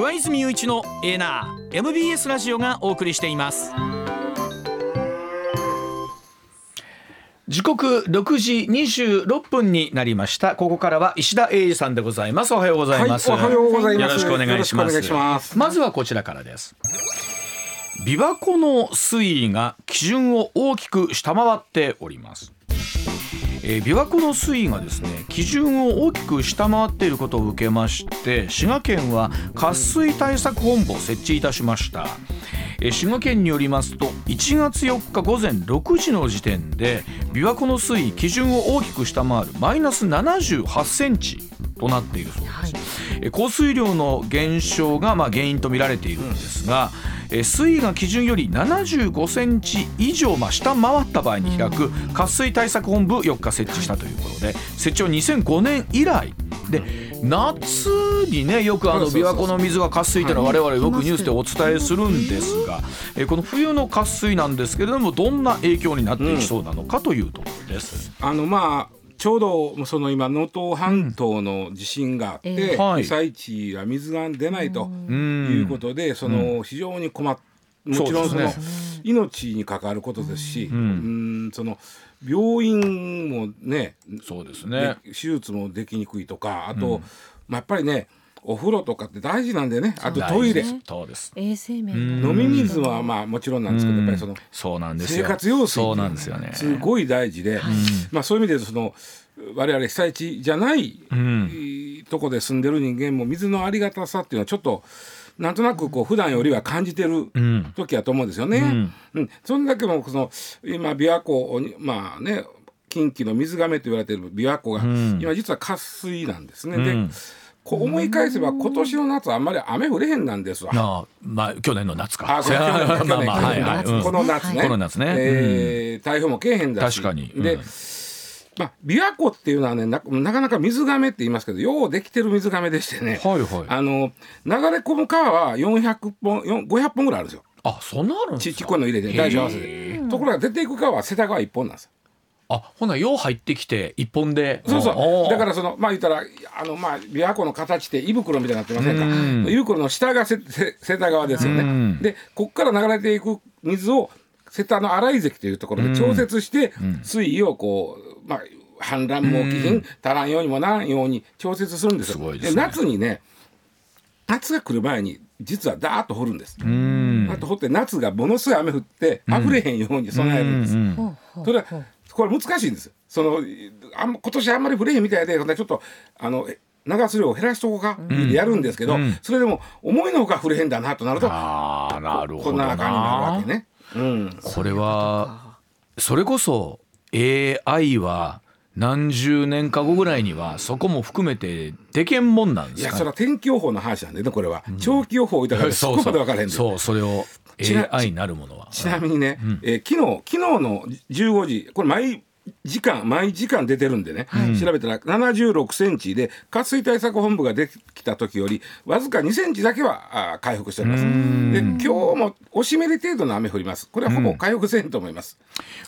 上泉雄一のエーナー MBS ラジオがお送りしています。時刻6時26分になりました。ここからは石田英二さんでございます。おはようございます、はい、おはようございます。よろしくお願いします。まずはこちらからです。琵琶湖の水位が基準を大きく下回っておりますえー、琵琶湖の水位がですね基準を大きく下回っていることを受けまして滋賀県は渇水対策本部を設置いたしました、えー、滋賀県によりますと1月4日午前6時の時点で琵琶湖の水位基準を大きく下回るマイナス78センチとなっているそうです、はい、降水量の減少がまあ原因とみられているんですが、うんえ水位が基準より75センチ以上、まあ、下回った場合に開く渇水対策本部4日設置したということで設置は2005年以来で夏にねよくあの琵琶湖の水が渇水というのは我々よくニュースでお伝えするんですが、えこの冬の渇水なんですけれどもどんな影響になっていきそうなのかというところです。あのまあちょうどその今能登半島の地震があって、うん。被災地は水が出ないということで、その非常に困っもちろんその命に関わることですし、うん、その病院もねそうですね。手術もできにくいとかあと、まあ、やっぱりねお風呂とかって大事なんでねあとトイレ。そうです。衛生面飲み水はまあもちろんなんですけどやっぱりそのそうなんです生活用水そうなんですよね。すごい大事で、まあそういう意味でその我々被災地じゃない、とこで住んでる人間も水のありがたさっていうのはちょっとなんとなくこう普段よりは感じてる時やと思うんですよね。うんうん、そんだけもその今琵琶湖まあね近畿の水がめと言われてる琵琶湖が、今実は渇水なんですね。でこう思い返せば今年の夏あんまり雨降れへんなんですわ。あまあ去年の夏か。あ去年去年この夏ね。この夏ね。えー、台風もけえへんだし。確かに。で、まあ、琵琶湖っていうのはねなかなか水がめって言いますけどようできてる水がめでしてね、はいはい、あの流れ込む川は400本500本ぐらいあるんですよ。あそんなあるんですか？ちっこいの入れて大小合わせで。ところが出ていく川は瀬田川1本なんですよ。あほなよう入ってきて一本で。そうそう。だからそのまあ言ったらあのまあ琵琶湖の形って胃袋みたいになってませんか？胃袋の下が瀬田川ですよね。でこっから流れていく水を瀬田の洗い関というところで調節して水位をこうまあ氾濫も起きひん。足らんようにもならんように調節するんですよ。で、ね、夏にね夏が来る前に実はダーッと掘るんです。あと掘って夏がものすごい雨降って溢れへんように備えるんです。それはこれ難しいんです。そのあん今年あんまり降れへんみたいでちょっとあの流す量を減らしとこうか、うん、やるんですけど、うん、それでも思いのほか降れへんだなとなるとあなるほどこんな感じになるわけね。うん、これはそれこそ AI は何十年か後ぐらいにはそこも含めてでけんもんなんですか、いやそれは天気予報の話なんでねこれは、うん、長期予報だから そこまで分からへんそうそれを AI になるものは。ちなみにね、うん、えー、昨日昨日の15時これ毎時間毎時間出てるんでね、はい、調べたら76センチで渇水対策本部ができた時よりわずか2センチだけはあ回復しております。で今日もおしめり程度の雨降ります。これはほぼ回復せんと思います、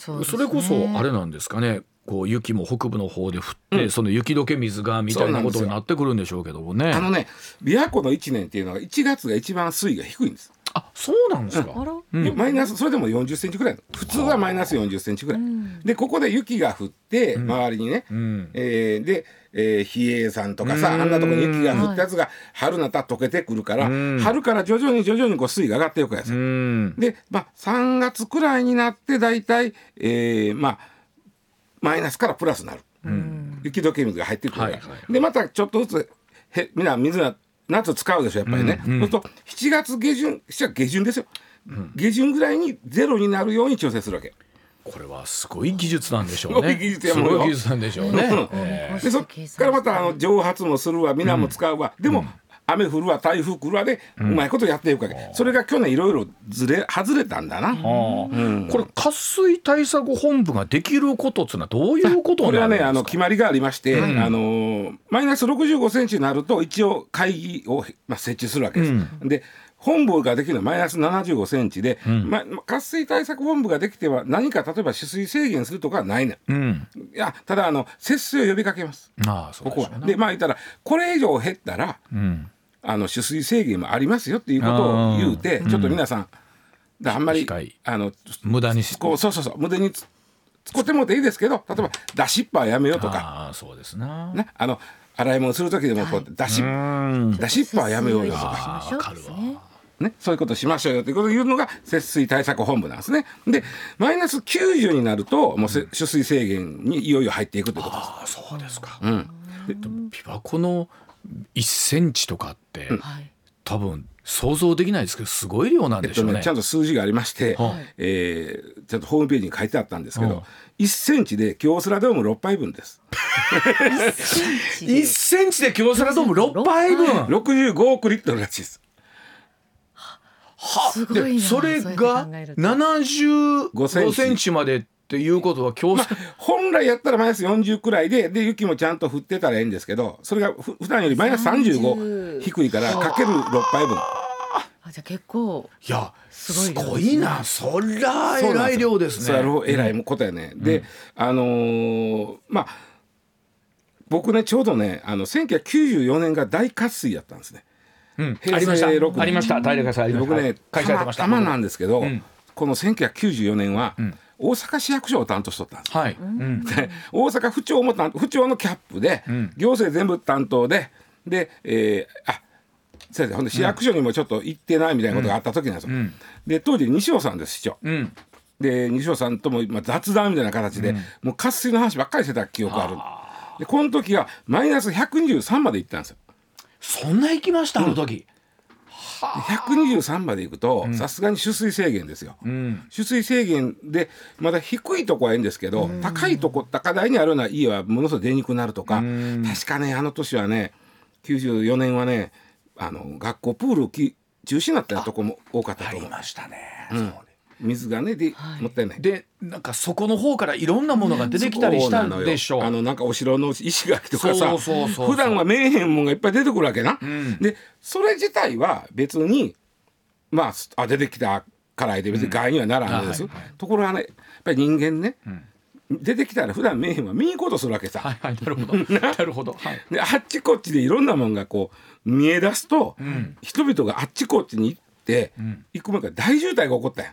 うん、それこそあれなんですかね。こう雪も北部の方で降って、うん、その雪解け水がみたいなことになってくるんでしょうけどもね。あのね琵琶湖の1年っていうのは1月が一番水位が低いんですあそうなんですか、うん、マイナスそれでも40センチぐらい。普通はマイナス40センチぐらい、でここで雪が降って周りにね、うん、えー、で、えー、比叡山とかさ、あんなとこに雪が降ったやつが春なったら溶けてくるから、春から徐々に徐々にこう水位が上がっていくやつ、で、まあ、3月くらいになって大体、えー、まあマイナスからプラスになる、うん、雪解け水が入ってくるから、はいはいはい、でまたちょっとずつへみんな水は夏使うでしょやっぱりね、うんうん、そうすると7月下旬7月下旬ですよ、うん、下旬ぐらいにゼロになるように調整するわけ。これはすごい技術なんでしょうね。すごい技術なんでしょうね。えー、でそっからまたあの蒸発もするわ、皆も使うわ、でも、雨降るわ台風来るわで、うまいことやっていくわけ、それが去年いろいろずれ外れたんだな、これ渇水対策本部ができることっていうのはどういうことこれはねあの決まりがありまして、あのマイナス65センチになると一応会議を、まあ、設置するわけです。で本部ができるのはマイナス75センチで、うん、ま、渇水対策本部ができては何か例えば取水制限するとかはないね、うん、いやただあの節水を呼びかけます。ああここは。でまあ言ったらこれ以上減ったら、うんあの取水制限もありますよっていうことを言うてちょっと皆さん、あんまりあの無駄にこうそうそうそう無駄に使ってもていいですけど例えば出しっぱはやめようとか。あそうですな、ね、あの洗い物する時でもこう出し,、出しっぱはやめようよとか。ね、そういうことしましょうよということを言うのが節水対策本部なんですね。でマイナス90になるともう取水制限にいよいよ入っていくということです。あそうですか、うん、で琵琶湖の1センチとかって、うん、多分想像できないですけどすごい量なんでしょうね。えっと、ねちゃんと数字がありまして、はい、えー、ちゃんとホームページに書いてあったんですけど、1センチで京セラドーム6杯分です。1センチで京セラドーム6杯分。65億リットルらしいです。はでそれが75センチまでっていうことはまあ、本来やったらマイナス40くらいでで雪もちゃんと降ってたらええんですけどそれがふ普段よりマイナス35低いからかける6杯分。あじゃあ結構いやすごいな。そりゃえらい量ですね。それえらいことやね。うん、であのー、まあ僕ねちょうどねあの1994年が大渇水やったんですね。うん、ありました。ありました。大陸さん僕ねたまた。まなんですけど、うん、この1994年は、うん、大阪市役所を担当しとったんです、はい。うん、大阪府庁も府庁のキャップで、行政全部担当でで、えー、あ先生ほんで市役所にもちょっと行ってないみたいなことがあった時なんですよ、で当時西尾さんです市長、で西尾さんとも、まあ、雑談みたいな形で、もう渇水の話ばっかりしてた記憶があるでこの時はマイナス123まで行ったんですよ。そんな行きましたあの時、うん、123まで行くとさすがに取水制限ですよ、うん、取水制限でまだ低いとこはいいんですけど、うん、高いとこ高台にあるような家はものすごい出にくくなるとか、確かねあの年はね94年はねあの学校プール中止になったとこも多かったと思う。ありましたね、うん水がねで、はい、もったいない。でなんかそこの方からいろんなものが出てきたりしたんでしょう。あのなんかお城の石垣とかさ普段は見えへんもんがいっぱい出てくるわけな、うん、でそれ自体は別にまああ出てきたからいで別に害にはならんのです、うんはいはい、ところがねやっぱり人間ね、うん。出てきたら普段見えへんは見に行こうとするわけさ。はいはい、なるほど。な。るほど。はい、であっちこっちでいろんなもんがこう見え出すと、うん、人々があっちこっちに行って、うん、行く前から大渋滞が起こったや。ん。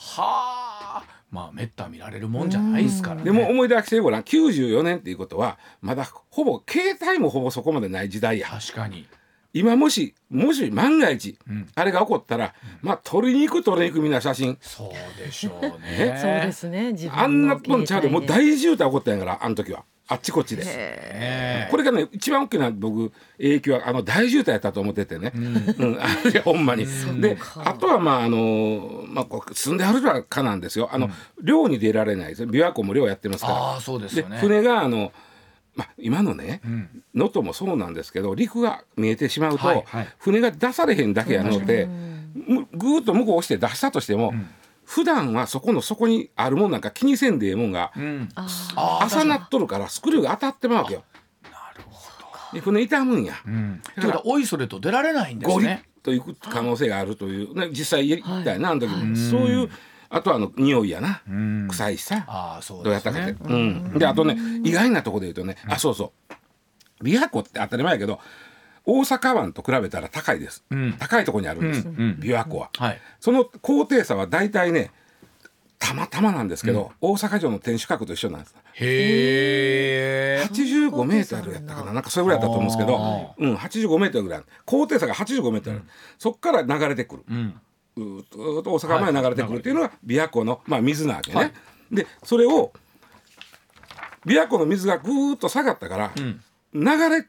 はあ。まあめった見られるもんじゃないですからね。でも思い出してごらん94年っていうことはまだほぼ携帯もほぼそこまでない時代や。確かに。今もしもし万が一、うん、あれが起こったら、うん、まあ撮りに行く撮りに行くみんな写真。そうでしょうね。そうですね。あんなもんちゃうでもう大渋滞起こったんやからあの時はあっちこっちでこれがね一番大きな僕影響はあの大渋滞やったと思っててね、うん、うん、ほんまに。であとはまああの、まあ、こう住んではるかなんですよ。あの、うん、漁に出られないです琵琶湖も漁やってますから。あそうですよ、ね、船があのまあ、今のね能登、うん、もそうなんですけど陸が見えてしまうと、はいはい、船が出されへんだけやので、ぐーっと向こう押して出したとしても、うん普段はそこの底にあるもんなんか気にせんでええもんが、うん、朝なっとるからスクリューが当たってまうわけよ。なるほど。で船傷むんや。うん、だからおいそれと出られないんですね。という可能性があるという、ね、実際やりたいな、あの時も、そういうあとはあの匂いやな、臭いしさ、あそう、ね、どうやったかって、うん、であとね意外なとこで言うとね、あそうそう。琵琶湖って当たり前やけど大阪湾と比べたら高いです、うん、高いところにあるんです、うん、琵琶湖は、はい、その高低差は大体ねたまたまなんですけど、大阪城の天守閣と一緒なんです。へえ85メートルやったかな。なんかそれぐらいだったと思うんですけど、うん、85メートルぐらい高低差が85メートル、うん、そこから流れてくる、うん、う大阪まで流れてくるっていうのが琵琶湖の、まあ、水なわけね、はい、でそれを琵琶湖の水がぐーっと下がったから、流れ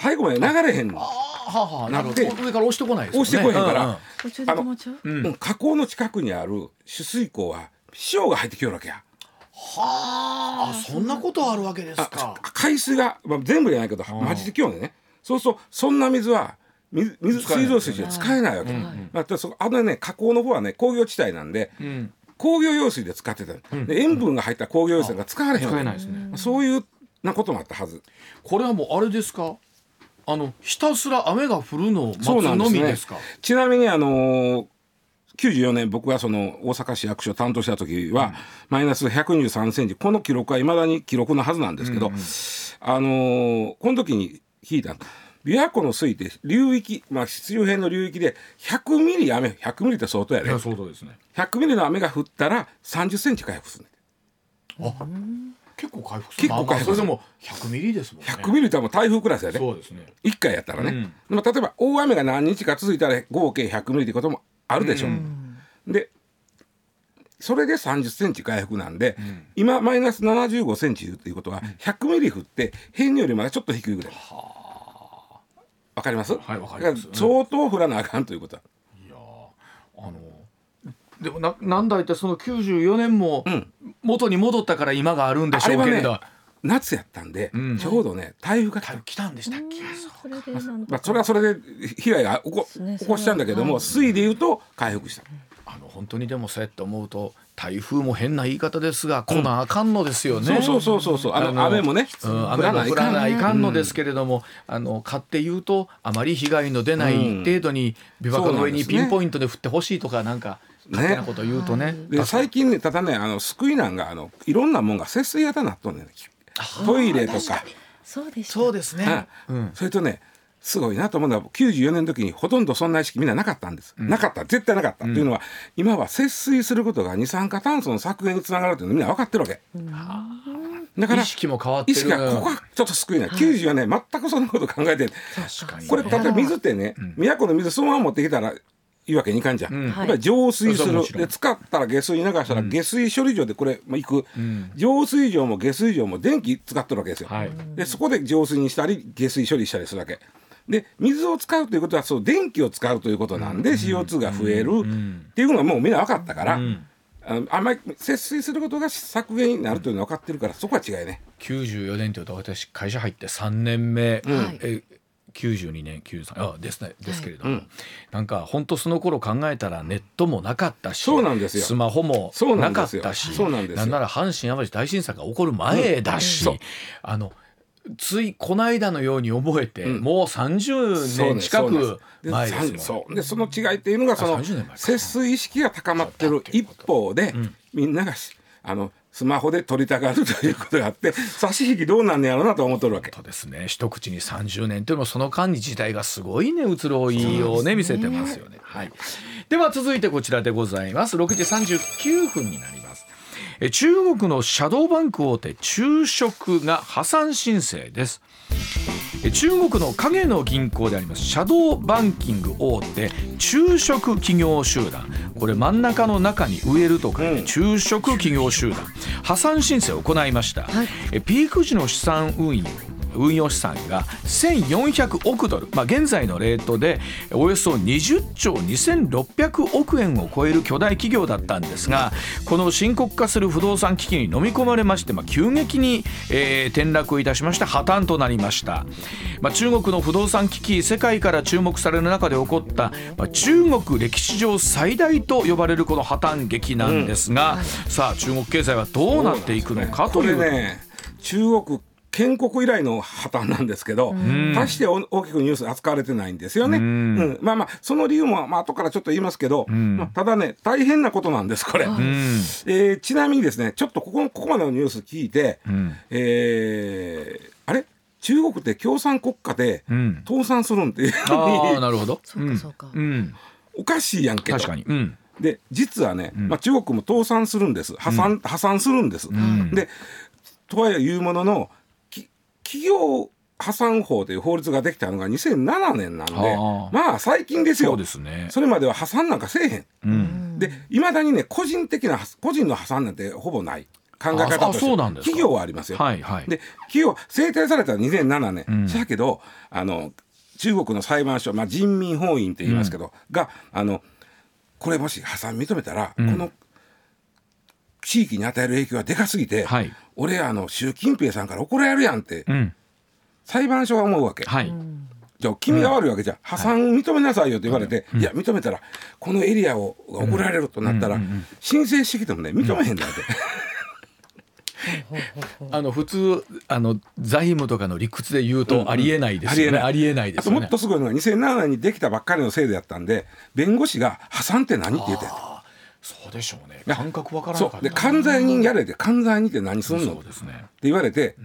最後まで流れへんの。ははなるほど上から押してこない、ね、押してこへんから、あの、河口の近くにある取水口は潮が入ってきよるわけや。はあそんなことあるわけですか。海水が、まあ、全部じゃないけど混じってきようね。そうそうそんな水は水水水道水じゃ使えないわけ。まあ、そあのね河口の方はね工業地帯なんで。うん。工業用水で使ってた、うん、で塩分が入った工業用水が使われへん、ないですね、そういうなこともあったはず。これはもうあれですか？あのひたすら雨が降るのを待つのみですか、ね、ちなみにあの94年僕がその大阪市役所担当した時は、マイナス123センチ。この記録はいまだに記録のはずなんですけど、うんうん、あのこの時に聞いた。琵琵琶湖の水って流域、まあ、必要編の流域で100ミリ雨100ミリって相当やで、いや相当ですね。100ミリの雨が降ったら30センチ回復する。ねあ結構回復す結構る。まあまあ回復それでも100ミリですもんね。100ミリってもう台風クラスやで。そうですね。1回やったらね、うん。でも例えば大雨が何日か続いたら合計100ミリってこともあるでしょ、でそれで30センチ回復なんで、今マイナス75センチということは100ミリ降って平年よりまだちょっと低いぐらい。わかります？はいわかります。相当降らなあかんということだ。いやーあのでもななんだいってその94年もん。元に戻ったから今があるんでしょうけれど、あれは夏やったんで、うん。ちょうどね台風が来た。台風来たんでしたっけ、まあ、それはそれで被害が起こ,、ね起こしたんだけども、は。い水でいうと回復した。あの本当にでもそうやって思うと台風も変な言い方ですが来なあかんのですよね、そうそうそうそうそう。あの雨もねうん、降雨も降らないから。んないかんのですけれども、あの買って言うとあまり被害の出ない程度に琵琶湖の上にピンポイントで降ってほしいとかなんか勝手なこと言うとね。で最近ねただねあの救いなんがあのいろんなもんが節水型になっとんねん。トイレとか。そうでそうですね、うん。それとねすごいなと思うのは94年の時にほとんどそんな意識みんななかったんです、なかった。絶対なかった、というのは今は節水することが二酸化炭素の削減につながるというのみんな分かってるわけ、だから意識も変わってる。意識がここがちょっと救いない、94年全くそんなこと考えて確かにこれ例えば水ってね、都の水そのまま持ってきたらいいわけにいかんじゃん、ん。やっぱり浄水する。はもちろん。で使ったら下水に流したら下水処理場でこれ、まあ、行く、浄水場も下水場も電気使ってるわけですよ、はい。でそこで浄水にしたり下水処理したりするわけ。で水を使うということはそう電気を使うということなんで、CO2 が増えるっていうのはもうみんな分かったから、あのあんまり節水することが削減になるというのは分かってるからそこは違いね。94年というと私会社入って3年目、はい。え92年93あですねですけれども、なんか本当その頃考えたらネットもなかったしそうなんですよ。スマホもそうなかっですよ。たしそうなんですよ。なら阪神・淡路大震災が起こる前だし、う。んあのついこの間のように覚えて、ん。もう30年近く前ですもんそう。でその違いっていうのがその30年前か。節水意識が高まってる一方で、みんながしあのスマホで撮りたがるということがあって差し引きどうなんねやろうなと思っとるわけ。そうですね一口に30年というのもその間に自体がすごいね移ろいをね見せてますよね。はい、では続いてこちらでございます6時39分になります。え中国のシャドーバンク大手中植が破産申請です。え中国の影の銀行でありますシャドーバンキング大手中植企業集団。これ真ん中の中に植えるとか、ねうん。中植企業集団。破産申請を行いました、はい。えピーク時の資産運用運用資産が1400億ドル、まあ、現在のレートでおよそ20兆2600億円を超える巨大企業だったんですがこの深刻化する不動産危機に飲み込まれまして、まあ、急激に、えー転落いたしまして破綻となりました、まあ、中国の不動産危機世界から注目される中で起こった、まあ、中国歴史上最大と呼ばれるこの破綻劇なんですが、さあ中国経済はどうなっていくのかという中国建国以来の破綻なんですけど、大して大きくニュース扱われてないんですよね。うん。まあまあその理由もまあ後からちょっと言いますけど、まあ、ただね大変なことなんですこれ、うん。えーちなみにですねちょっとここここまでのニュース聞いて、ん。えーあれ？中国って共産国家でうん。倒産するんっていう。ふうああになるほど。そうかそうか。んうん。おかしいやんけと。確かに。うん。で実はね、まあ、中国も倒産するんです。破産,、破産するんです。んでとはいえ言うもののき企業破産法という法律ができたのが2007年なんではあ。まあ最近ですよ。そうですね。それまでは破産なんかせえへん。うん。でいまだにね個人的な個人の破産なんてほぼない。考え方あとして。そうなんですか。企業はありますよ。はいはい。で企業制定されたのは2007年、ん。だけどあの中国の裁判所、まあ、人民法院って言いますけど、があのこれもし破産認めたら、ん。この地域に与える影響がでかすぎて、はい俺あの習近平さんから怒られるやんってうん。裁判所が思うわけ。はい。じゃあ君が悪いわけじゃ、破産認めなさいよって言われて、いや認めたらこのエリアをが怒られるとなったら、申請してきてもね認めへんだって。あの普通あの財務とかの理屈で言うとありえないですよね。ありえないですよねあともっと。すごいのが2007年にできたばっかりの制度やったんで弁護士が破産って何って言ってたそうでしょうね。や感覚わからなか関西人やれて関西人って何すんの？ってそうですね。言われて、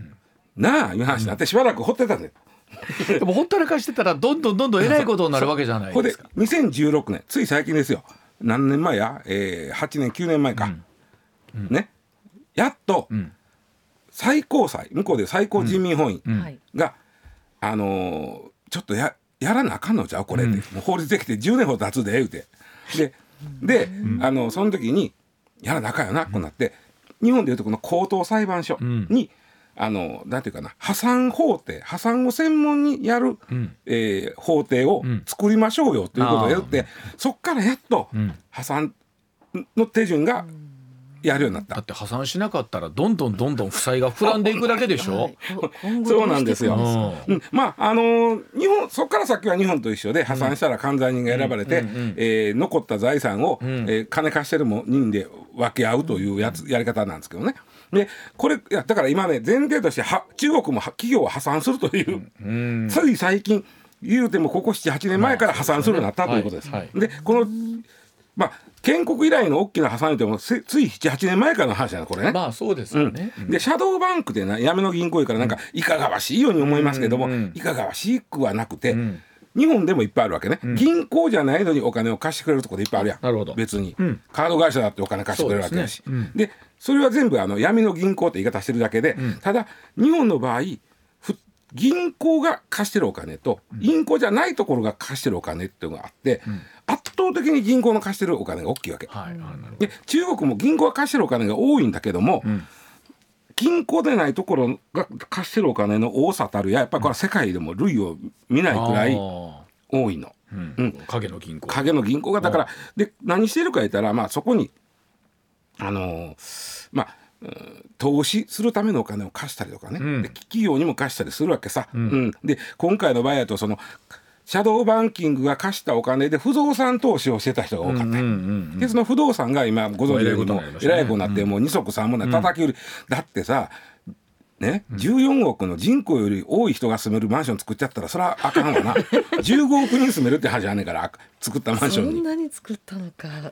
なあいう話になってしばらく掘ってたんだよ。でもほったらかしてたらどんどんどんどんえらいことになるわけじゃないでですか。2016年つい最近ですよ。何年前や、えー、8年9年前か、ね。やっとん。最高裁向こうで最高人民本院はい。が、あのーちょっとややらなあかんのじゃう？これって、もう法律できて10年ほど経つで言うて。でで、あのその時にやらなあかんよな、こうなって日本でいうとこの高等裁判所に、あのなんていうかな破産法廷破産を専門にやる、えー法廷を作りましょうよということをやって、そっからやっと破産の手順がやるようになった。だっ。て破産しなかったらどんどんどんどん負債が膨らんでいくだけでしょ？そうなんですよ。どうん。まああのー日本そこから先は日本と一緒で破産したら関西人が選ばれて、えー残った財産を、えー金貸してるも人で分け合うというやつ、やり方なんですけどね。でこれいやだから今ね前提としては中国もは企業は破産するという、つい最近言うてもここ78年前から破産するようになったということです。はいはい。でこのまあ建国以来の大きな破産言うてもせつい78年前からの話なのこれね。まあそうですよね。でシャドーバンクでなやめの銀行やからなんかいかがわしいように思いますけども、いかがわしくはなくて、日本でもいっぱいあるわけね、銀行じゃないのにお金を貸してくれるところでいっぱいあるやん。なるほど。別に、カード会社だってお金貸してくれるわけだし。そうですね。でそれは全部あの闇の銀行って言い方してるだけで、ただ日本の場合ふ銀行が貸してるお金と銀行じゃないところが貸してるお金っていうのがあって、圧倒的に銀行の貸してるお金が大きいわけ。はい。で中国も銀行が貸してるお金が多いんだけども、銀行でないところが貸してるお金の多さたるややっぱりこれは世界でも類を見ないくらいあ多いの。ーうん影の銀行。影の銀行がだからで何してるか言ったらまあそこにあのーまあうん投資するためのお金を貸したりとかね、んで企業にも貸したりするわけさ。うんで今回の場合だとそのシャドーバンキングが貸したお金で不動産投資をしてた人が多かった。うんうんでその不動産が今ご存知のようにもえらいことになりましたね。えらいことになってもう二足三本で叩き売り、だってさね、14億の人口より多い人が住めるマンション作っちゃったらそれはあかんわな。15億人住めるって話あんねんから作ったマンシそョンに。んなに作ったのか。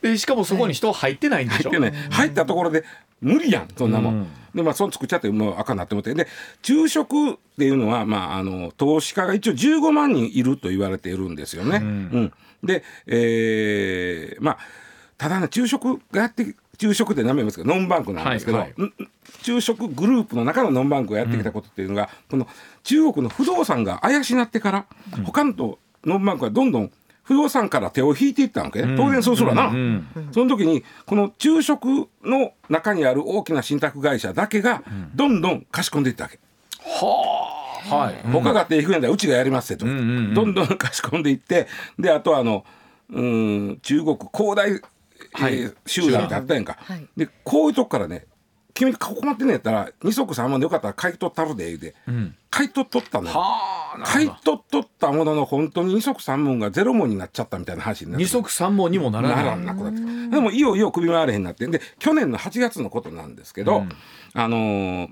でしかもそこに人入ってないんでしょ？でね入ったところで無理やんそんなもん、うん。でまあその作っちゃってもうあかんなって思って。で昼食っていうのはまああの投資家が一応15万人いると言われているんですよね、うん。で、えーまあただね昼食がやって昼食って名すけどノンバンクなんですけど、はいはい。ん昼食グループの中のノンバンクがやってきたことっていうのが、この中国の不動産が怪しなってから、他のとノンバンクがどんどん不動産から手を引いていったわけね、当然そうするわな、うんその時にこの昼食の中にある大きな信託会社だけがどんどん貸し込んでいったわけ、はあ、はい。他が手引くんやったらうちがやりますってと、んうんうん。どんどん貸し込んでいってであとはあのうん中国恒大、えーはい集団ってあったやんか、はい。でこういうとこからね君困ってんのやったら二足三万でよかったら買い取ったるで言うて、買い取っとったの買い。取っとったものの本当に二足三文がゼロ文になっちゃったみたいな話になって。二足三本にもならなない。らんなくなってでもいよいよ首回れへんなって。んで去年の8月のことなんですけど、あのー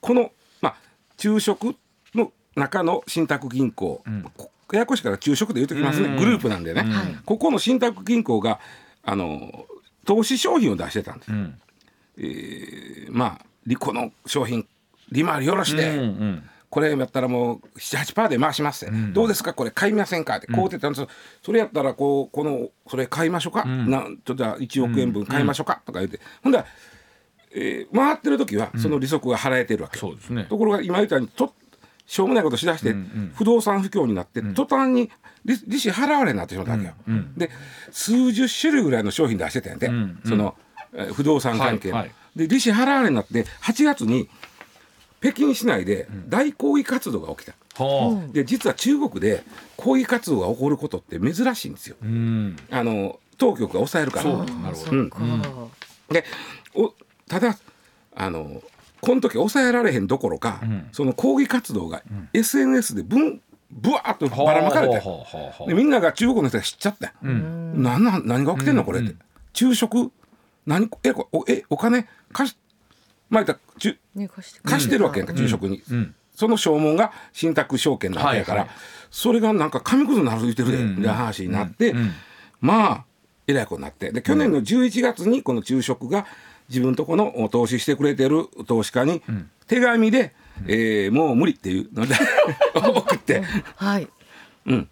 この、まあ、昼食の中の信託銀行、こややこしいから昼食で言うときますね、グループなんでね、ここの信託銀行が、あのー投資商品を出してたんです、ん。えーまあ利この商品利回りよろして、うんうん。これやったらもう78%で回しますって、どうですか？これ買いませんか？ってこうってたんですよ。それやったらこうこのそれ買いましょうか、なんとじゃあ1億円分買いましょうか、とか言って。ほんだら、えー回ってる時はその利息が払えてるわけ、そうですね。ところが今言ったようにとしょうもないことしだして、不動産不況になって、途端に利利子払われになってしまったわけよ。で数十種類ぐらいの商品出してたんやで、その、えー不動産関係で利子払われになって8月に北京市内で大抗議活動が起きた。はあ。で実は中国で抗議活動が起こることって珍しいんですよ。うん。あの当局が抑えるから。でおただあのこの時抑えられへんどころか、その抗議活動が SNS でぶんぶわーっとばらまかれてみんなが中国の人が知っちゃって、なん。なん何が起きてんのこれって、昼食？何えこおえお金？貸しまあちゅね貸して貸してるわけやんか、昼食に、その証文が信託証券なわけやから、はいはい。それがなんか紙くずになるてるで、みたいな話になって、まあえらいことになって。で去年の11月にこの昼食が自分とこの投資してくれてる投資家に手紙でえーもう無理っていうので 送って。はい。うん。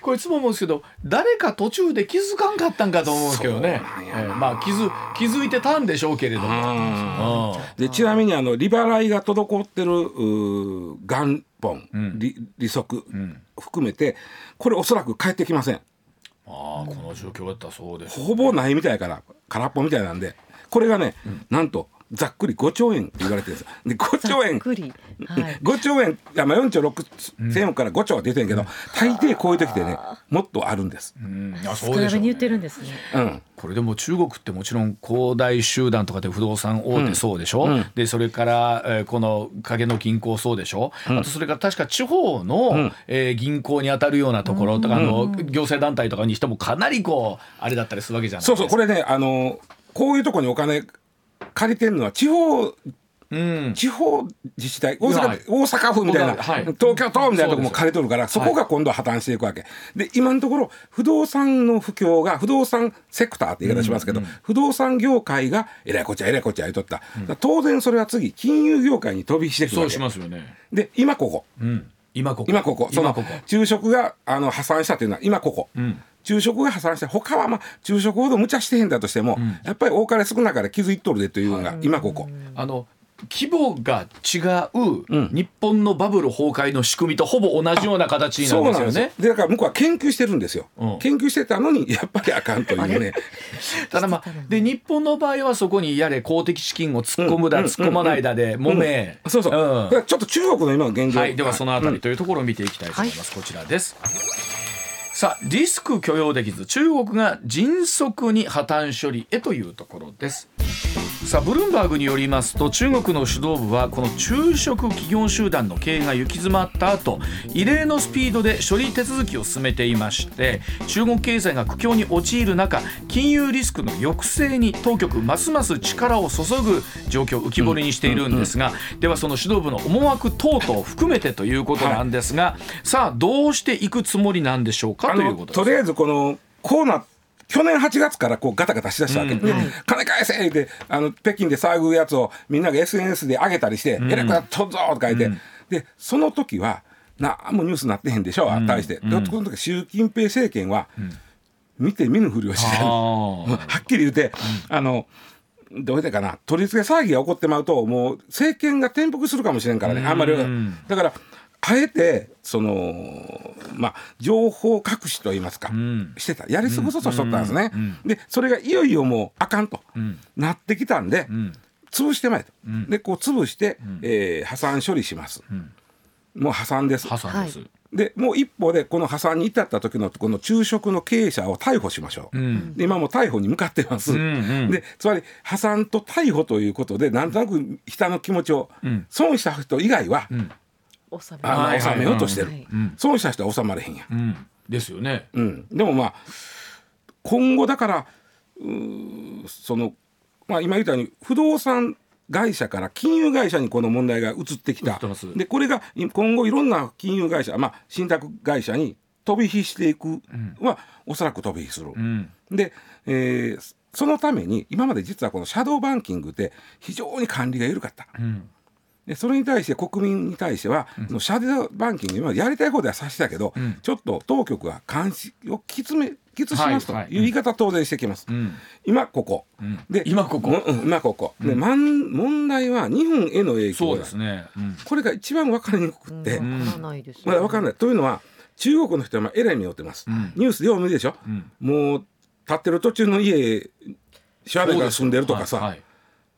これいつも思うんですけど誰か途中で気づかんかったんかと思うんですけどね。えーまあ気づ気づいてたんでしょうけれども。うん。でちなみにあの利払いが滞ってる元本、利利息、含めてこれおそらく返ってきません。ああこの状況だったらそうですほぼないみたいやから空っぽみたいなんでこれがね、なんとざっくり5兆円って言われてるんです。よで5ざ兆円っくり。はい。5兆円いやまあ4兆6千億から5兆は出てんけど、大抵こういう時ってねもっとあるんです。うん。あ少そうでしょうね。なめに言ってるんですね。うん。これでも中国ってもちろん恒大集団とかで不動産大手そうでしょ、うん。でそれから、えーこの影の銀行そうでしょ、あとそれから確か地方の、ん。えー銀行に当たるようなところとか、あの行政団体とかにしてもかなりこうあれだったりするわけじゃないですか。そうそう。これねあのこういうところにお金借りてるのは地方うん。地方自治体大阪,、はい。大阪府みたいな、はい。東京都みたいなところも借りとるからそこが今度は破綻していくわけ、で今のところ不動産の不況が不動産セクターって言い方しますけど、不動産業界がえらいこっちゃえらいこっちゃ言うとった、だから当然それは次金融業界に飛び火していくそうわけ。しますよね、で今ここ。うん、今ここ。今ここ。その今ここ。昼食があの破産したというのは今ここ、ん昼食が破産して他はまあ昼食ほど無茶してへんだとしても、やっぱり多かれ少なかれ気づいとるでというのが今ここ、あの規模が違う、うん。日本のバブル崩壊の仕組みとほぼ同じような形なんそうですよ。ねでだから向こうは研究してるんですよ、うん。研究してたのにやっぱりあかんというね。ただまあで日本の場合はそこにやれ公的資金を突っ込むだ、突っ込まないだで揉め、そうそう、ん。だからちょっと中国の今の現状、はい、ではそのあたりというところを見ていきたいと思います。こちらです。さあリスク許容できず中国が迅速に破綻処理へというところです。さあブルームバーグによりますと中国の指導部はこの中植企業集団の経営が行き詰まった後異例のスピードで処理手続きを進めていまして中国経済が苦境に陥る中金融リスクの抑制に当局ますます力を注ぐ状況を浮き彫りにしているんですが、ではその指導部の思惑等々を含めてということなんですが、さあどうしていくつもりなんでしょうかあということです。のとりあえずこのこうな去年8月からこうガタガタしだしたわけ、ではい金返せってあの北京で騒ぐやつをみんなが SNS で上げたりして「えらくなっとんぞ!」とか言って、でその時は何もニュースになってへんでしょ、対して、でこの時習近平政権は、見て見ぬふりをして はっきり言うて、あのどうやってかな取り付け騒ぎが起こってまうともう政権が転覆するかもしれんからねあんまり。だからあえてそのまあ情報隠しと言いますか、ん。してた。やり過ごそうとしとったんですね、でそれがいよいよもうあかんと、なってきたんで、ん。潰してまえと、でこう潰して、えー破産処理します、もう破産です。破産です。でもう一方でこの破産に至った時のこの昼食の経営者を逮捕しましょう、ん。で今もう逮捕に向かってます、んうん。でつまり破産と逮捕ということでなんとなく人の気持ちを、損した人以外は、収めあ収めようとしてる、はい。損した人は収まれへんや、うん、ですよね。うん、でもまあ今後だからその、まあ、今言ったように不動産会社から金融会社にこの問題が移ってきた。でこれが今後いろんな金融会社、まあ、信託会社に飛び火していくは、おそらく飛び火する。うん、で、えーそのために今まで実はこのシャドーバンキングって非常に管理が緩かった。うん、でそれに対して国民に対しては、そのシャドーバンキング今やりたい方ではさせたけど、ん。ちょっと当局は監視をきつめきつしますとはいはいい。う言い方は当然してきます。うん、今ここ、ん。で今ここ。うんうん今ここ、でまん問題は日本への影響ですね。うん、これが一番分かりにくくって、うん。わからないです、まだ分かんない。というのは中国の人はまあえらい目を負ってます、ん。ニュースでよう見るでしょ、ん。もう建ってる途中の家シャベが住んでるとかさ、はいはい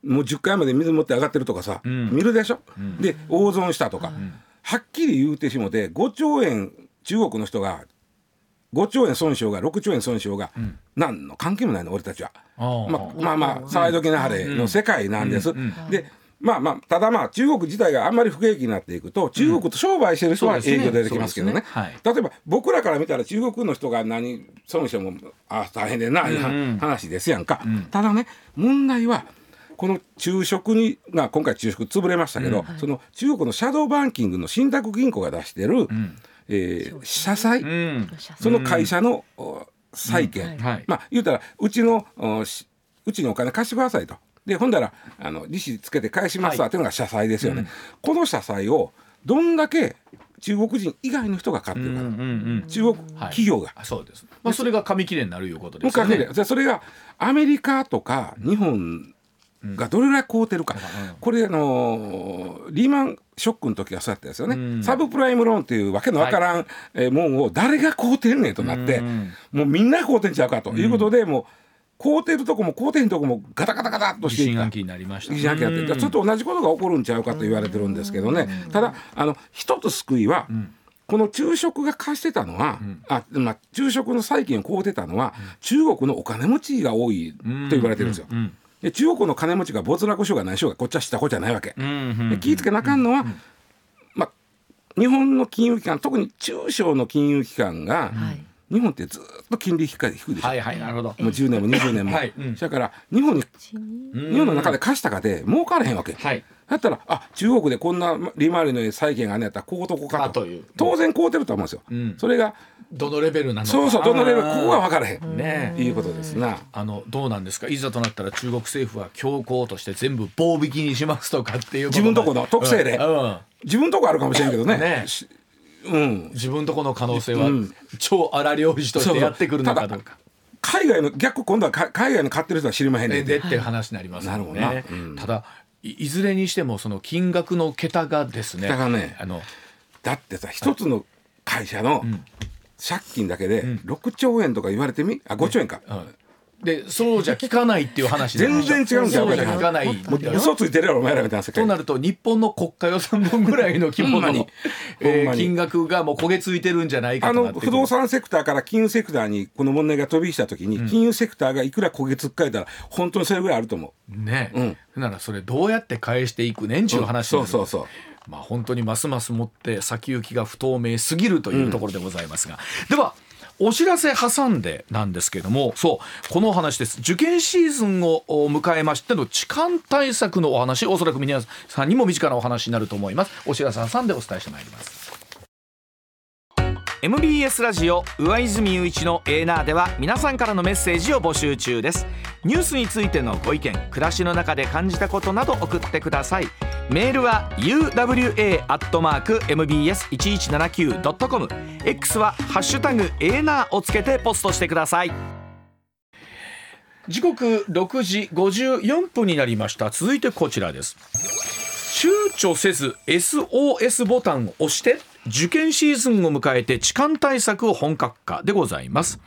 もう10階まで水持って上がってるとかさ、ん。見るでしょ、で大損したとか、はっきり言うてしもて5兆円中国の人が5兆円損傷が6兆円損傷が、何の関係もないの俺たちは。まあまあまあ騒いどきなはれの世界なんです。でまあまあただまあ中国自体があんまり不景気になっていくと中国と商売してる人は影響出てきますけどね。そうですね。はい。例えば僕らから見たら中国の人が何損してもあ大変でな、いううん。話ですやんか、ただね問題はこの中食に、まあ、今回中食潰れましたけど、その中国のシャドーバンキングの信託銀行が出してる、えー社債、うん、その会社のお債券、はい。まあ言うたらうちのうちにお金貸してくださいと。でほんだらあの利子つけて返しますわはい。っていうのが社債ですよね、この社債をどんだけ中国人以外の人が買ってるか、うんうん中国企業が、あそうです。まあそれが紙切れになるいうことですよね。それがアメリカとか日本がどれぐらい買うてるか、これあのーリーマンショックの時はそうやったですよね、うん。サブプライムローンっていうわけのわからん、えーもんを誰が買うてんねんとなって、うん。もうみんな買うてんちゃうかと。いうことで、もう買うてるとこも買うてへんとこもガタガタガタっとして疑心暗鬼になりました。疑心暗鬼になってうん。ちょっと同じことが起こるんちゃうかと言われてるんですけどね。ただあの一つ救いは、この昼食が貸してたのは、あまあ、昼食の債券を買うてたのは、中国のお金持ちが多いと言われてるんですよ。うんで中国の金持ちが没落しようが何しようがこっちは知ったこっちゃないわけ。うんうんで気ぃつけなあかんのは、まあ、日本の金融機関特に中小の金融機関が、はい日本ってずっと金利低い低いでしょ。はいはいなるほど。もう10年も20年も。はいうんだから日本にうん日本の中で貸したかで儲からへんわけ。はい。だったらあ中国でこんな利回りの債券があんねやったらこうとこうかとあという当然こうてると思うんですよ。うんそれがどのレベルなのか。そうそうどのレベルここが分からへん。ねえいうことですな。あのどうなんですか？いざとなったら中国政府は強行として全部棒引きにしますとかっていう自分とこの特性でうんうん自分とこあるかもしれんけどね。ねしうん。自分とこの可能性はうん。超荒漁師としてやってくるのかどうか。海外の逆今度はか海外の買ってる人は知りまへんね。んて。ででっていう話になりますよなるほどねな。うん。ただいいずれにしてもその金額の桁がですね桁がねあのだってさ一つの会社の借金だけで6兆円とか言われてみ？あ5兆円か。うんでそうじゃ効かないっていう話全然違うんちゃうかそうじゃ効かない。嘘ついてるやろお前らみたいな世界となると日本の国家予算分ぐらいの規模のえー金額がもう焦げついてるんじゃないかあとなって。くるの不動産セクターから金融セクターにこの問題が飛び火した時に、金融セクターがいくら焦げつっかえたら本当にそれぐらいあると思ね、うん。ならそれどうやって返していくねんちゅう話になるそうそうそう。まあ本当にますますもって先行きが不透明すぎるというところでございますが、ではお知らせ挟んでなんですけどもそうこのお話です。受験シーズンを迎えましての痴漢対策のお話おそらく皆さんにも身近なお話になると思います。お知らせ挟んでお伝えしてまいります。MBS ラジオ上泉雄一のエーナーでは皆さんからのメッセージを募集中です。ニュースについてのご意見暮らしの中で感じたことなど送ってください。メールは uwa.mbs1179.com X はハッシュタグエーナーをつけてポストしてください。時刻6時54分になりました。続いてこちらです。躊躇せず SOS ボタンを押して。受験シーズンを迎えて痴漢対策を本格化でございます。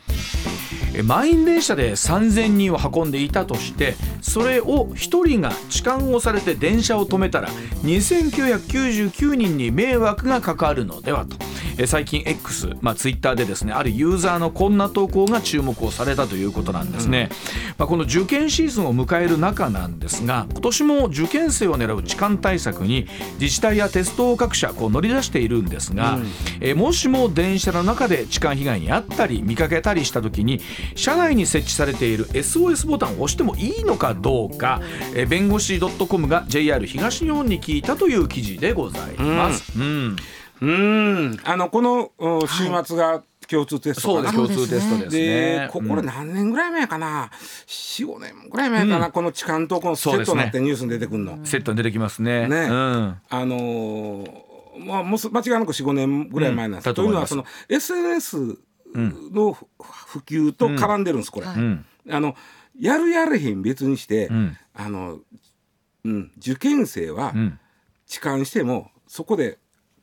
え満員電車で3000人を運んでいたとしてそれを1人が痴漢をされて電車を止めたら2999人に迷惑がかかるのではと。え最近 X、まあ、Twitter でですねあるユーザーのこんな投稿が注目をされたということなんですね、まあ、この受験シーズンを迎える中なんですが今年も受験生を狙う痴漢対策に自治体や鉄道各社こう乗り出しているんですが、えもしも電車の中で痴漢被害に遭ったり見かけたりした時に車内に設置されている SOS ボタンを押してもいいのかどうか、え弁護士 .com が JR 東日本に聞いたという記事でございます。うん。うーん。あのこのお週末が共通テストかな、共通テストですね。でここれ何年ぐらい前かな、45年ぐらい前かな、この痴漢とこのセットになってニュースに出てくるの。セットに出てきますね。ね。うん。あのーまあ、もうす間違いなく45年ぐらい前なんです、うん。というのはその SNS の普普及と絡んでるんです、これ。うん。あのやるやれへん別にして、ん。あのうん、受験生はうん。痴漢してもそこで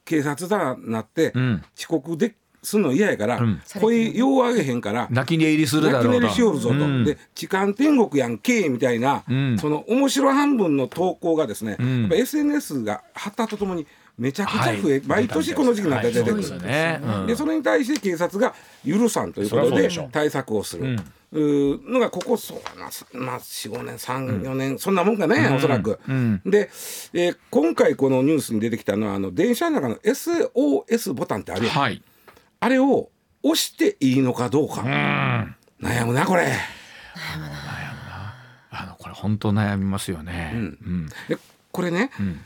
警察だなってうん。遅刻ですんの嫌やから、うん。声よう上げへんから泣き寝入りするだろうと。泣き寝入りしよるぞと、うん。で痴漢天国やんけみたいな、うん。その面白半分の投稿がですね、ん。やっぱ SNS が発達とともにめちゃくちゃ増え、はい毎年この時期になって出てくる、はいそうですよね。うん。でそれに対して警察が許さんということで対策をする。うのがここそうな、まあ、45年34年、そんなもんかね、おそらく。うん。で、えー今回このニュースに出てきたのはあの電車の中の SOS ボタンってあるやん。はい。あれを押していいのかどうか、うん。悩むなこれ。あのこれ本当悩みますよね。うん。でこれね、ん。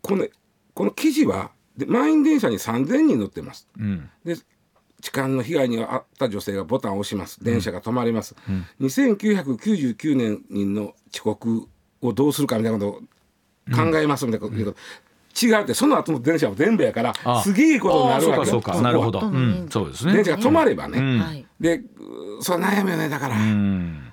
このこの記事はで満員電車に3000人乗ってます。うん。で痴漢の被害に遭った女性がボタンを押します。電車が止まります、2999年の遅刻をどうするかみたいなことを考えますみたいなこと。言うと、違うってその後の電車も全部やからあすげえことになるわけ。そうかそうかなるほど、うん、そうですね。電車が止まればね、うん。はい。でそれ悩むよねだから、うん。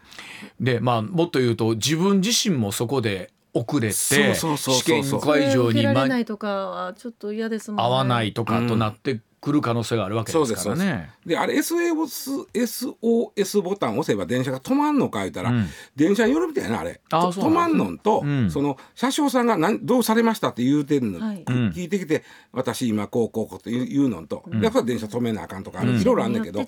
でまあもっと言うと自分自身もそこで遅れてそうそうそう試験会場に間ないとかはちょっと嫌ですもんね。合わないとかとなってくる可能性があるわけですからね。であれ SOS, SOS ボタンを押せば電車が止まんのか言ったら、うん。電車によるみたいなあれ。止まんのんと、うん。その車掌さんが何どうされました？って言うてんの、はい。聞いてきて私今こうこうこうって言うのんと、やっぱり電車止めなあかんとかいろいろあんねんけど、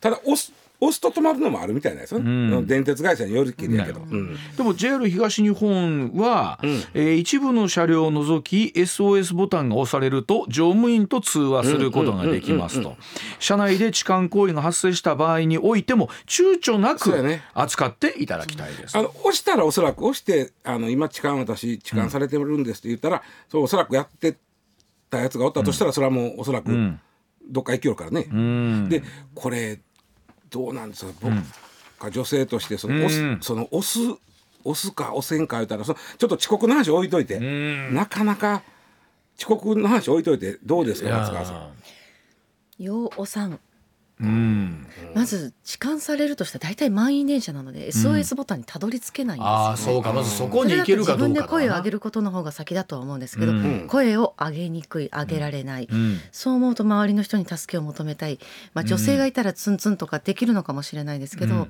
ただ押す押すと止まるのもあるみたいなんですよね、うん。電鉄会社によるけど、なうん。でも JR 東日本は、うん。えー一部の車両を除き SOS ボタンが押されると乗務員と通話することができますうんうんと車内で痴漢行為が発生した場合においても躊躇なく扱っていただきたいです。あの押したらおそらく押してあの今痴漢私痴漢されてるんですって言ったら、そうおそらくやってたやつがおったとしたら、それはもうおそらくん。どっか行きよるからね。うん。でこれどうなんですか？僕が女性としてその押す、うんその押す押すか押せんか言ったらそのちょっと遅刻の話置いといて、ん。なかなか遅刻の話置いといてどうですいか松川さん？やようおさん。うん。まず痴漢されるとしたら大体満員電車なので SOS ボタンにたどり着けないんですよ、ああそうか。まずそこに行けるかどうか自分で声を上げることの方が先だとは思うんですけど、うん。声を上げにくい上げられない、うん。そう思うと周りの人に助けを求めたい、まあ、女性がいたらツンツンとかできるのかもしれないですけど、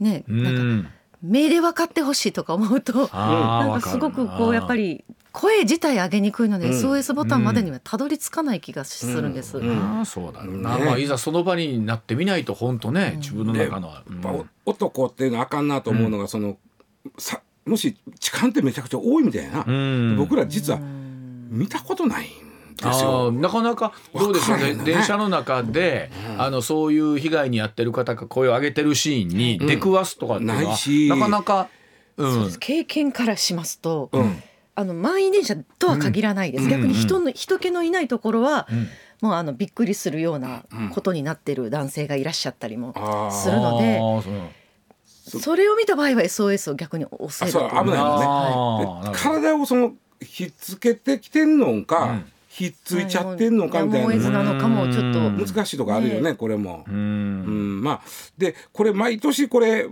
ねうなんかん。目で分かってほしいとか思うとなんかすごくこうやっぱり声自体上げにくいので、うん。SOS ボタンまでにはたどり着かない気がするんです。うん。ああそうだろうな、ね。まあいざその場になってみないと本当ね、自分の中の。男っていうのはあかんなと思うのが、そのさもし痴漢ってめちゃくちゃ多いみたいな、うん。僕ら実は見たことないんですあなかなかどうでしょうねね。電車の中で、あのそういう被害に遭ってる方が声を上げてるシーンに出くわすとかっていうのは、ないし。なかなか、うん、経験からしますと、うんあの満員電車とは限らないです、うん。逆に人の人気のいないところは、ん。もうあのびっくりするようなことになってる男性がいらっしゃったりもするのでそれを見た場合は SOS を逆に押せる。とあそう危ないもんね。あーなるほど体をそのひっつけてきてんのか、うん。ひっついちゃってんのかみたいやむを得ずななのかもちょっと。うん。難しいとこあるよねこれも。ううんん。まあでこれ毎年これ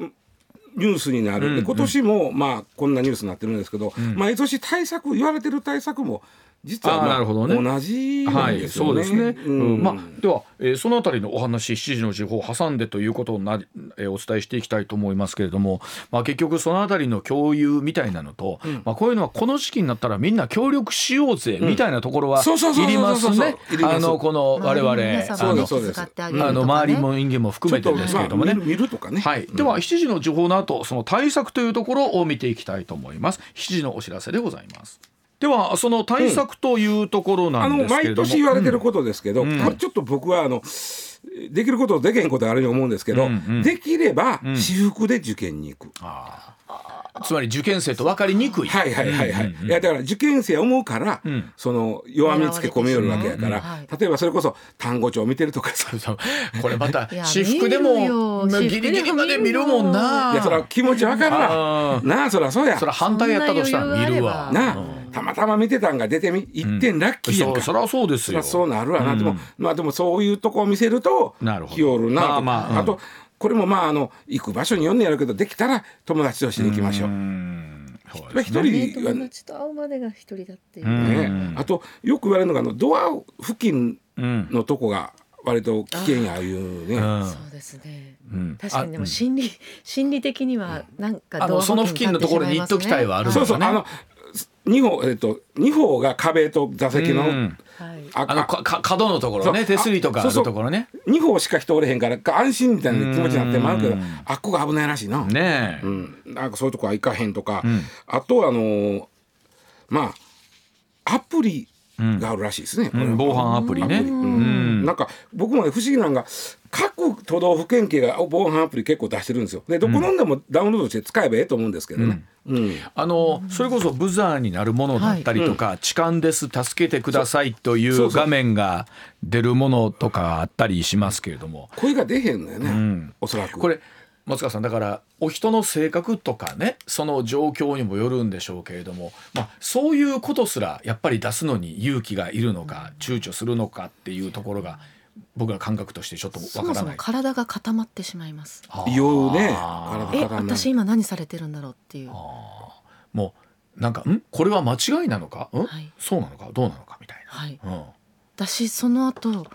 ニュースになる、うんで今年もまあこんなニュースになってるんですけど、毎年対策言われてる対策も実はなるほどね。同じなはい。そうですね。うん。まああでは、えーそのあたりのお話7時の時報を挟んでということをなり、えーお伝えしていきたいと思いますけれども、まあ結局そのあたりの共有みたいなのと、まあこういうのはこの時期になったらみんな協力しようぜみたいなところはそうそうそういそうそう。りますね。あのこの我々、周りの皆さんあのあの周りも人間も含めてですけれどもね。まあ見る見るとかね。はい、では7時の情報の後その対策というところを見ていきたいと思います。7時のお知らせでございますではその対策というところなあのんですけれども、毎年言われてることですけど、んこれちょっと僕はあのできることとできへんことがあるように思うんですけど、うんうんできればん私服で受験に行く。つまり受験生と分かりにくい。はいはいはいはい。うんうんうんいやだから受験生は思うから、んその弱みつけ込めよるわけやから、狙われてしまううん例えばそれこそ単語帳見てるとかさ。そうこれまた 私服でもギリギリまで見るもんな。いやそら気持ちわかるあわ。ーなあそらそうやそ。ら反対やったとしたら見るわ。なあたまたま見てたんが出てみ1点ラッキーやんか。そうそりゃそうですよ。そうなるわな、うん。でもまあでもそういうとこを見せるとなるほど。来よるなと。まあまあうん。とこれもまああの行く場所によんねやるけどできたら友達として行きましょう。う一ね。人は友達と会うまでが一人だっていう、うん。ね、あとよく言われるのがあのドア付近うんのとこが割と危険やいうね。うん。そうですね。うん。確かにであも心理心理的にはなんかあのその付近のところに行っときたいはあるんですよね。そうそう。あの二方えっと二方が壁と座席の、うん。はいああのかか角のところね。そう手すりとかあるそうそう。ところね。二方しか人おれへんから安心みたいな気持ちになってまうけどうんあっこが危ないらしいな。ねえ。うん、なんかそういうとこは行かへんとか、ん。あとあのーまあアプリがあるらしいですね、防犯アプリね。なんか僕もね不思議なんが各都道府県警が防犯アプリ結構出してるんですよ。でどこのんでもダウンロードして使えばええと思うんですけどね、うん。あのそれこそブザーになるものだったりとか、痴漢です助けてくださいといそう画面が出るものとかあったりしますけれども。声が出へんのよね、ん。おそらく。これ松川さんだからお人の性格とかねその状況にもよるんでしょうけれども、まあ、そういうことすらやっぱり出すのに勇気がいるのか躊躇するのかっていうところが僕ら感覚としてちょっとわからない。そもそも体が固まってしまいます。ようね。え、私今何されてるんだろうっていう。もうなんかん？これは間違いなのか、うん、はい、そうなのか？どうなのか？みたいな。はい。うん、私その後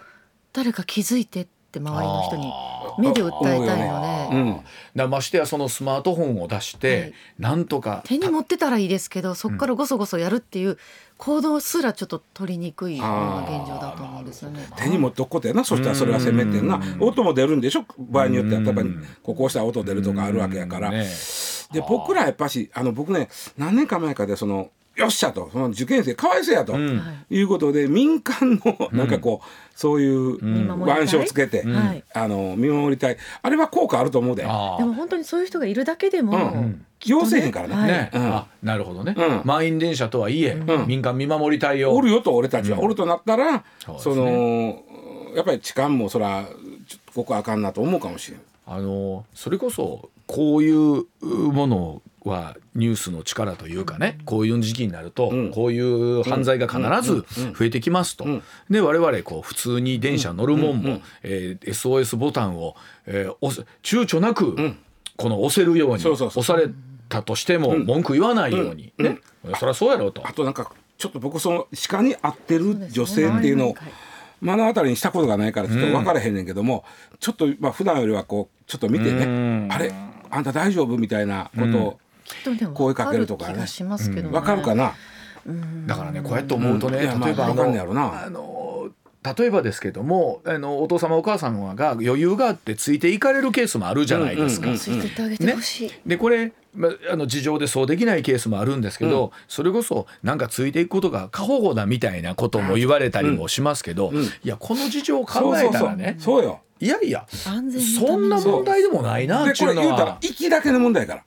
誰か気づいてって周りの人に。目で訴えたいので、うん、だましてやそのスマートフォンを出して、はい、なんとか手に持ってたらいいですけどそこからごそごそやるっていう行動すらちょっと取りにくいのが現状だと思うんですよね。手に持っておくことやな。そしたらそれは責めてん。な音も出るんでしょ？場合によっては例えばここしたら音出るとかあるわけやから。で僕らやっぱしあの僕ね何年か前かでそのよっしゃと。その受験生かわいそうやと、いうことで民間のなんかこう、そういう腕章つけて、あの見守りたい。あれは効果あると思うで。でも本当にそういう人がいるだけでも、起用せえへんからね。あなるほどね、満員電車とはいえ、民間見守りたいよ。おるよと俺たちは、おるとなったらそのやっぱり痴漢もそらここあかんなと思うかもしれん。あのそれこそこういうものはニュースの力というかね、こういう時期になると、こういう犯罪が必ず増えてきますと、で我々こう普通に電車乗るもんも、えー、SOS ボタンを、え躊躇なく、この押せるように押されたとしても文句言わないように、ね、そりゃそうやろうと。あとなんかちょっと僕その鹿に合ってる女性っていうのを目の当たりにしたことがないからちょっと分からへんねんけども、ちょっとまあ普段よりはこうちょっと見てね、あれあんた大丈夫みたいなことを声かけるとかね。わかるかな？だからねこうやって思うとね、例えばあの例えばですけどもあのお父様お母様が余裕があってついていかれるケースもあるじゃないですか。ついてってあげてほしい。でこれまあの事情でそうできないケースもあるんですけど、それこそなんかついていくことが過保護だみたいなことも言われたりもしますけど、いやこの事情を考えたらねそうよ。いやいやそんな問題でもないなっていうのは。行きだけの問題から。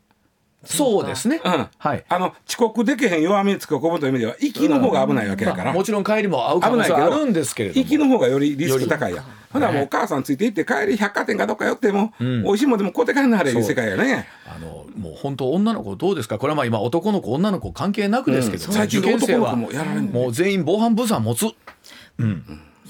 そうですね、うん、はい、あの遅刻できへん弱みにつく込むという意味では行きの方が危ないわけやから、まあ、もちろん帰りも合う可能性あるんですけれども。行きの方がよりリスク高いやほなもうお母さんついていって帰り百貨店かどっか寄っても、うん、美味しいもんでも買うて帰んなはれいう世界やね。あのもう本当女の子どうですか？これはまあ今男の子女の子関係なくですけど、うん、受験生はもう全員防犯ブザー持つ、うん、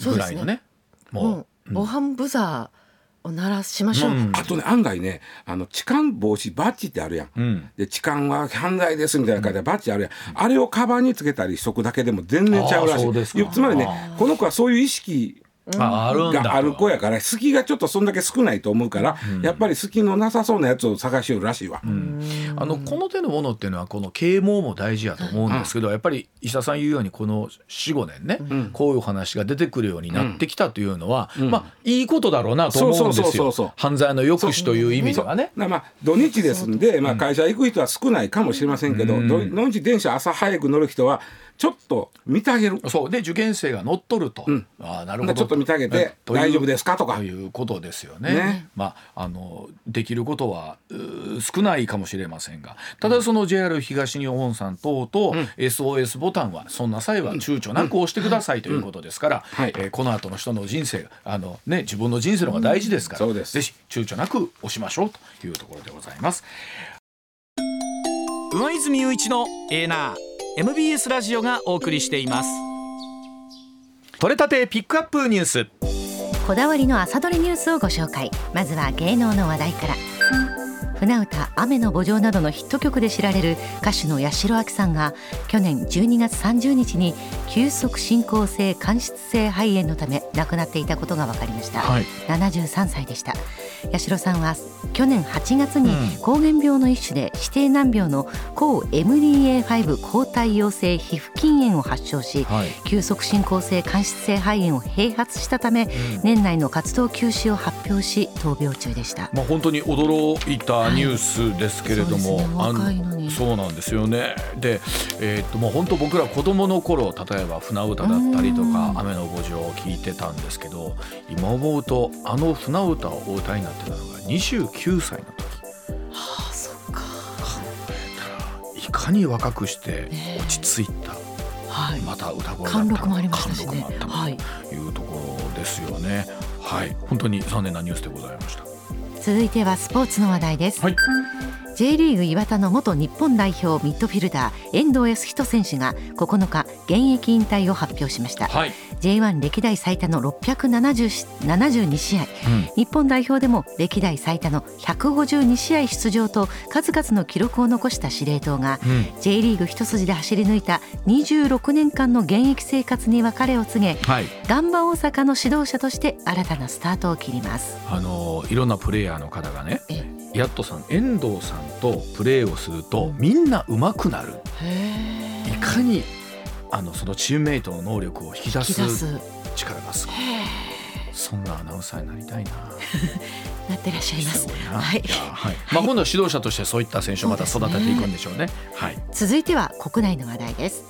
ぐらいのね。もう、防犯ブザーを鳴らしましょう、うん、あとね案外ねあの痴漢防止バッジってあるやん、うん、で痴漢は犯罪ですみたいな感じでバッジあるやん、あれをカバンにつけたりしとくだけでも全然ちゃうらしい。つまりねこの子はそういう意識がある子やから好きがちょっとそんだけ少ないと思うから、うん、やっぱり好きのなさそうなやつを探しよるらしいわ、うん、あのこの手のものっていうのはこの啓蒙も大事やと思うんですけど、やっぱり石田さん言うようにこの45年ね、こういう話が出てくるようになってきたというのは、まあいいことだろうなと思うんですよ。犯罪の抑止という意味ではね。まあ土日ですんで、まあ、会社行く人は少ないかもしれませんけど、土日電車朝早く乗る人はちょっと見てあげる。そう。で受験生が乗っ取ると、うん、あなるほど。ちょっと見てあげて大丈夫ですか？とか。ということですよね。ね。まああのできることは少ないかもしれませんが。ただその JR 東日本さん等々、うん、SOS ボタンはそんな際は躊躇なく押してくださいということですから、うん。はい、えー、この後の人の人生あの、ね、自分の人生の方が大事ですから、うん、ぜひ躊躇なく押しましょうというところでございます。上泉雄一のエーナー MBS ラジオがお送りしています。取れたてピックアップニュース。こだわりの朝どれニュースをご紹介。まずは芸能の話題から船歌雨の墓場などのヒット曲で知られる歌手の八代亜紀さんが去年12月30日に急速進行性間質性肺炎のため亡くなっていたことが分かりました、はい、73歳でした。八代さんは去年8月に膠原病の一種で指定難病の抗 MDA5 抗体陽性皮膚筋炎を発症し、はい、急速進行性間質性肺炎を併発したため、うん、年内の活動休止を発表し闘病中でした、まあ、本当に驚いたニュースですけれども、はい、そそうなんですよね。で、えー、っともう本当僕ら子供の頃例えば船歌だったりとか雨の墓場を聞いてたんですけど今思うとあの船歌をお歌いになってたのが29歳の時。はあそっか。考えたらいかに若くして落ち着いた、はい、また歌声だった貫禄もありましたというところですよね。はい、本当に残念なニュースでございました。続いてはスポーツの話題です、はい。J リーグ岩田の元日本代表ミッドフィルダー遠藤康人選手が9日現役引退を発表しました、はい、J1 歴代最多の672試合、うん、日本代表でも歴代最多の152試合出場と数々の記録を残した司令塔が、うん、J リーグ一筋で走り抜いた26年間の現役生活に別れを告げ、はい、ガンバ大阪の指導者として新たなスタートを切ります。あのいろんなプレイヤーの方がねヤットさん遠藤さんとプレーをするとみんな上手くなる。いかにあのそのチームメイトの能力を引き出す力がすごいそんなアナウンサーになりたいな なってらっしゃいます。はい。はい。まあ今度は指導者としてそういった選手をまた育てていくんでしょうね。はい。続いては国内の話題です。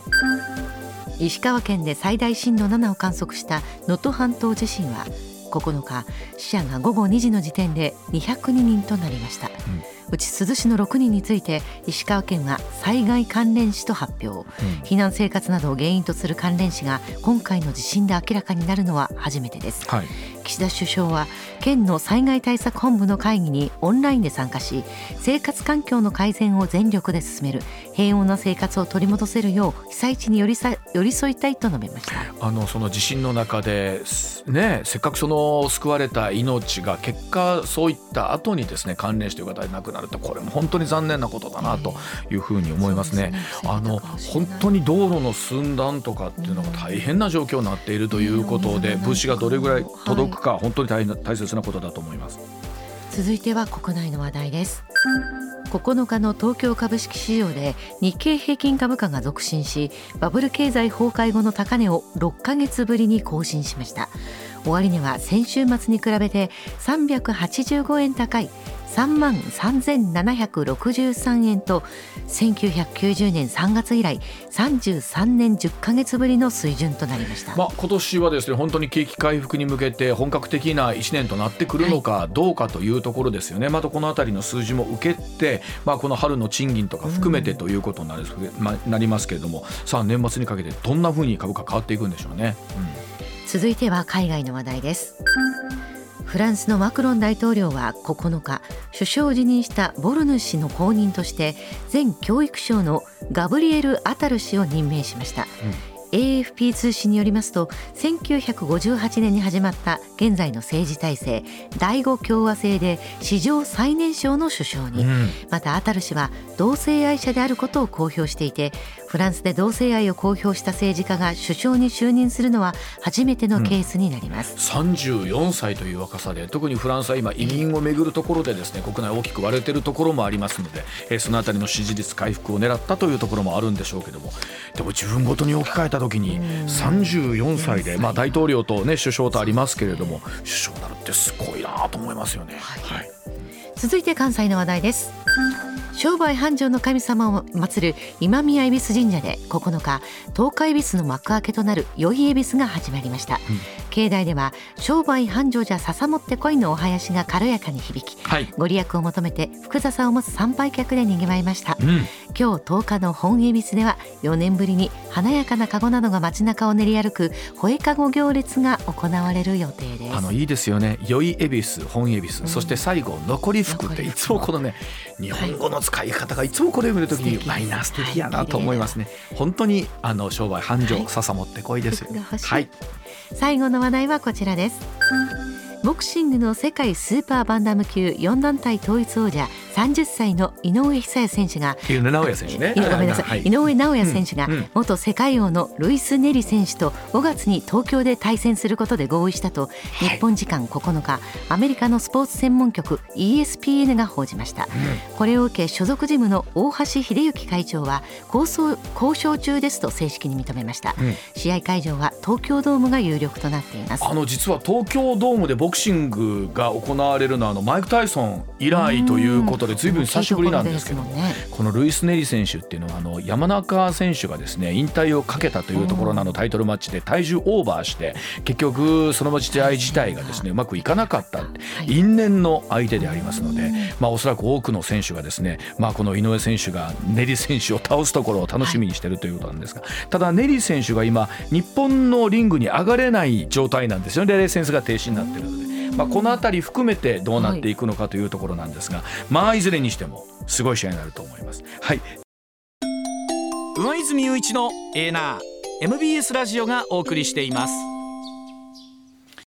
石川県で最大震度7を観測した能登半島地震は9日死者が午後2時の時点で202人となりました、うんうち珠洲市の6人について石川県は災害関連死と発表、うん、避難生活などを原因とする関連死が今回の地震で明らかになるのは初めてです、はい、岸田首相は県の災害対策本部の会議にオンラインで参加し生活環境の改善を全力で進める平穏な生活を取り戻せるよう被災地に寄りさ寄り添いたいと述べました。あのその地震の中で、ね、せっかくその救われた命が結果そういった後にですね関連死という方で亡くなるとこれも本当に残念なことだなというふうに思いますね。あの本当に道路の寸断とかっていうのが大変な状況になっているということで物資がどれぐらい届くか本当に大変大切なことだと思います。続いては国内の話題です。9日の東京株式市場で日経平均株価が続伸しバブル経済崩壊後の高値を6ヶ月ぶりに更新しました。終値は先週末に比べて385円高い3万3763円と1990年3月以来33年10か月ぶりの水準となりました、まあ、今年はですね本当に景気回復に向けて本格的な1年となってくるのかどうかというところですよね、はい、またこの辺りの数字も受けて、まあ、この春の賃金とか含めてということになる、まなりますけれどもさあ年末にかけてどんなふうに株価変わっていくんでしょうね。うん、続いては海外の話題です。フランスのマクロン大統領は9日首相を辞任したボルヌ氏の後任として前教育省のガブリエル・アタル氏を任命しました、うん。AFP 通信によりますと1958年に始まった現在の政治体制第五共和制で史上最年少の首相に、うん、またアタル氏は同性愛者であることを公表していてフランスで同性愛を公表した政治家が首相に就任するのは初めてのケースになります、うん、34歳という若さで特にフランスは今移民をめぐるところでですね国内大きく割れているところもありますので、えー、そのあたりの支持率回復を狙ったというところもあるんでしょうけども。でも自分ごとに置き換えた時に34歳で、まあ、大統領と、ね、首相とありますけれども首相になるってすごいなと思いますよね。はい、続いて関西の話題です。商売繁盛の神様を祀る今宮恵比寿神社で9日東海恵比寿の幕開けとなる宵恵比寿が始まりました、うん、境内では商売繁盛じゃ笹持ってこいのお囃子が軽やかに響き、はい、ご利益を求めて福座さを持つ参拝客で賑わいました、うん、今日10日の本恵比寿では4年ぶりに華やかな籠などが街中を練り歩く吠え籠行列が行われる予定です。あのいいですよね。宵恵比寿本恵比寿、うん、そして最後残り福っていつもこのね日本語の使い方がい。つもこれを見るときにマイナー素敵やなと思いますね、本当にあの商売繁盛、笹持ってこいですよ。はい。最後の話題はこちらです。ボクシングの世界スーパーバンダム級4団体統一王者30歳の井上久也選手が井上尚弥選手ね。ごめんなさい、はい、井上尚弥選手が元世界王のルイス・ネリ選手と5月に東京で対戦することで合意したと日本時間9日アメリカのスポーツ専門局 ESPN が報じました、これを受け所属ジムの大橋秀幸会長は交渉交渉中ですと正式に認めました、うん、試合会場は東京ドームが有力となっています。あの実は東京ドームでボクシングが行われるのはあのマイク・タイソン以来ということでずいぶん久しぶりなんですけどね、このルイス・ネリ選手っていうのはあの山中選手がですね引退をかけたというところのタイトルマッチで体重オーバーして結局その試合自体がですねうまくいかなかった。因縁の相手でありますので、まあ、おそらく多くの選手がですね、まあ、この井上選手がネリ選手を倒すところを楽しみにしているということなんですがただネリ選手が今日本のリングに上がれない状態なんですよね。レレセンスが停止になっているので。まあ、この辺り含めてどうなっていくのかというところなんですが、はい、まあいずれにしてもすごい試合になると思います。はい。上泉雄一のエーナー MBS ラジオがお送りしています